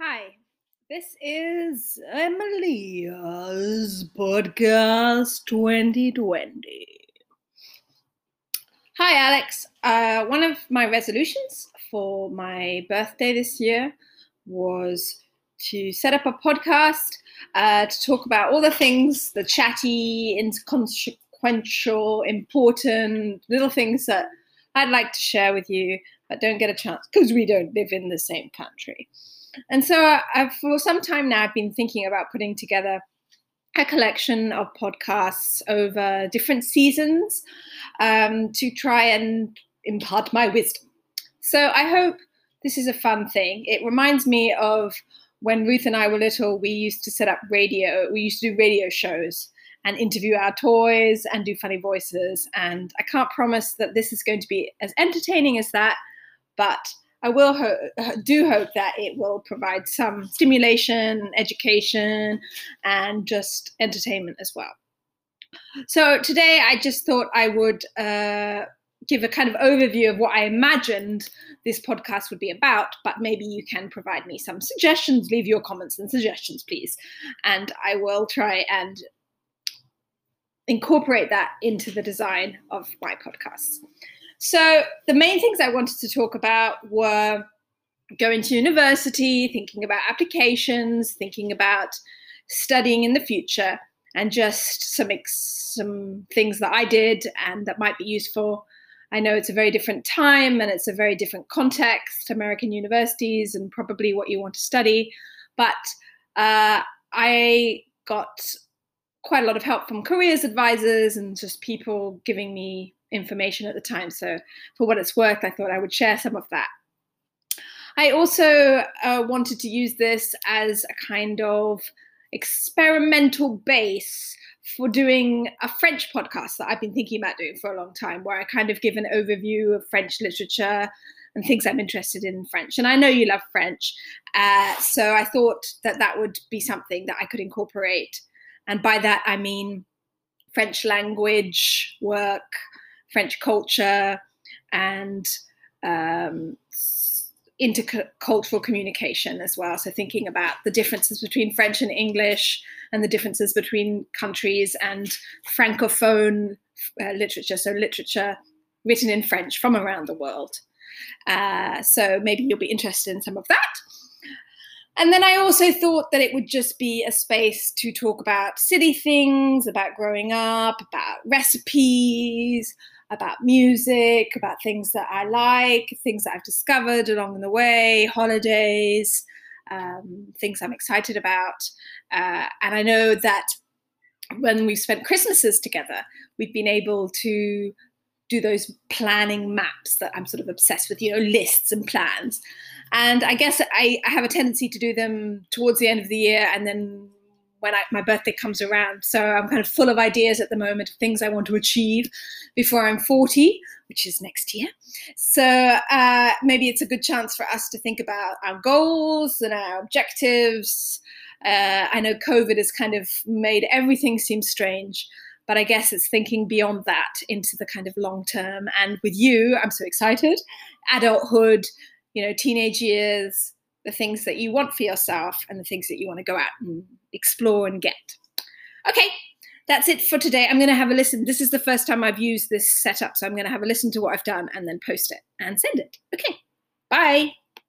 Hi, this is Emilia's podcast 2020. Hi, Alex. Uh, one of my resolutions for my birthday this year was to set up a podcast uh, to talk about all the things, the chatty, inconsequential, important little things that I'd like to share with you, but don't get a chance because we don't live in the same country. And so, I've, for some time now, I've been thinking about putting together a collection of podcasts over different seasons um, to try and impart my wisdom. So, I hope this is a fun thing. It reminds me of when Ruth and I were little, we used to set up radio, we used to do radio shows and interview our toys and do funny voices. And I can't promise that this is going to be as entertaining as that, but I will ho- do hope that it will provide some stimulation, education, and just entertainment as well. So today, I just thought I would uh, give a kind of overview of what I imagined this podcast would be about, but maybe you can provide me some suggestions. Leave your comments and suggestions, please, and I will try and incorporate that into the design of my podcasts. So, the main things I wanted to talk about were going to university, thinking about applications, thinking about studying in the future, and just some some things that I did and that might be useful. I know it's a very different time and it's a very different context, American universities, and probably what you want to study. But uh, I got quite a lot of help from careers advisors and just people giving me information at the time. So, for what it's worth, I thought I would share some of that. I also uh, wanted to use this as a kind of experimental base for doing a French podcast that I've been thinking about doing for a long time, where I kind of give an overview of French literature and things I'm interested in French. And I know you love French, uh, so I thought that that would be something that I could incorporate. And by that, I mean French language work, French culture and um, intercultural communication as well. So, thinking about the differences between French and English and the differences between countries and Francophone uh, literature, so literature written in French from around the world. Uh, so, maybe you'll be interested in some of that. And then I also thought that it would just be a space to talk about city things, about growing up, about recipes, about music, about things that I like, things that I've discovered along the way, holidays, um, things I'm excited about. Uh, and I know that when we've spent Christmases together, we've been able to do those planning maps that I'm sort of obsessed with, you know, lists and plans. And I guess I, I have a tendency to do them towards the end of the year and then when I, my birthday comes around. So I'm kind of full of ideas at the moment of things I want to achieve before I'm 40, which is next year. So uh, maybe it's a good chance for us to think about our goals and our objectives. Uh, I know COVID has kind of made everything seem strange, but I guess it's thinking beyond that into the kind of long term. And with you, I'm so excited. Adulthood, you know, teenage years, the things that you want for yourself and the things that you want to go out and explore and get. Okay, that's it for today. I'm going to have a listen. This is the first time I've used this setup, so I'm going to have a listen to what I've done and then post it and send it. Okay, bye.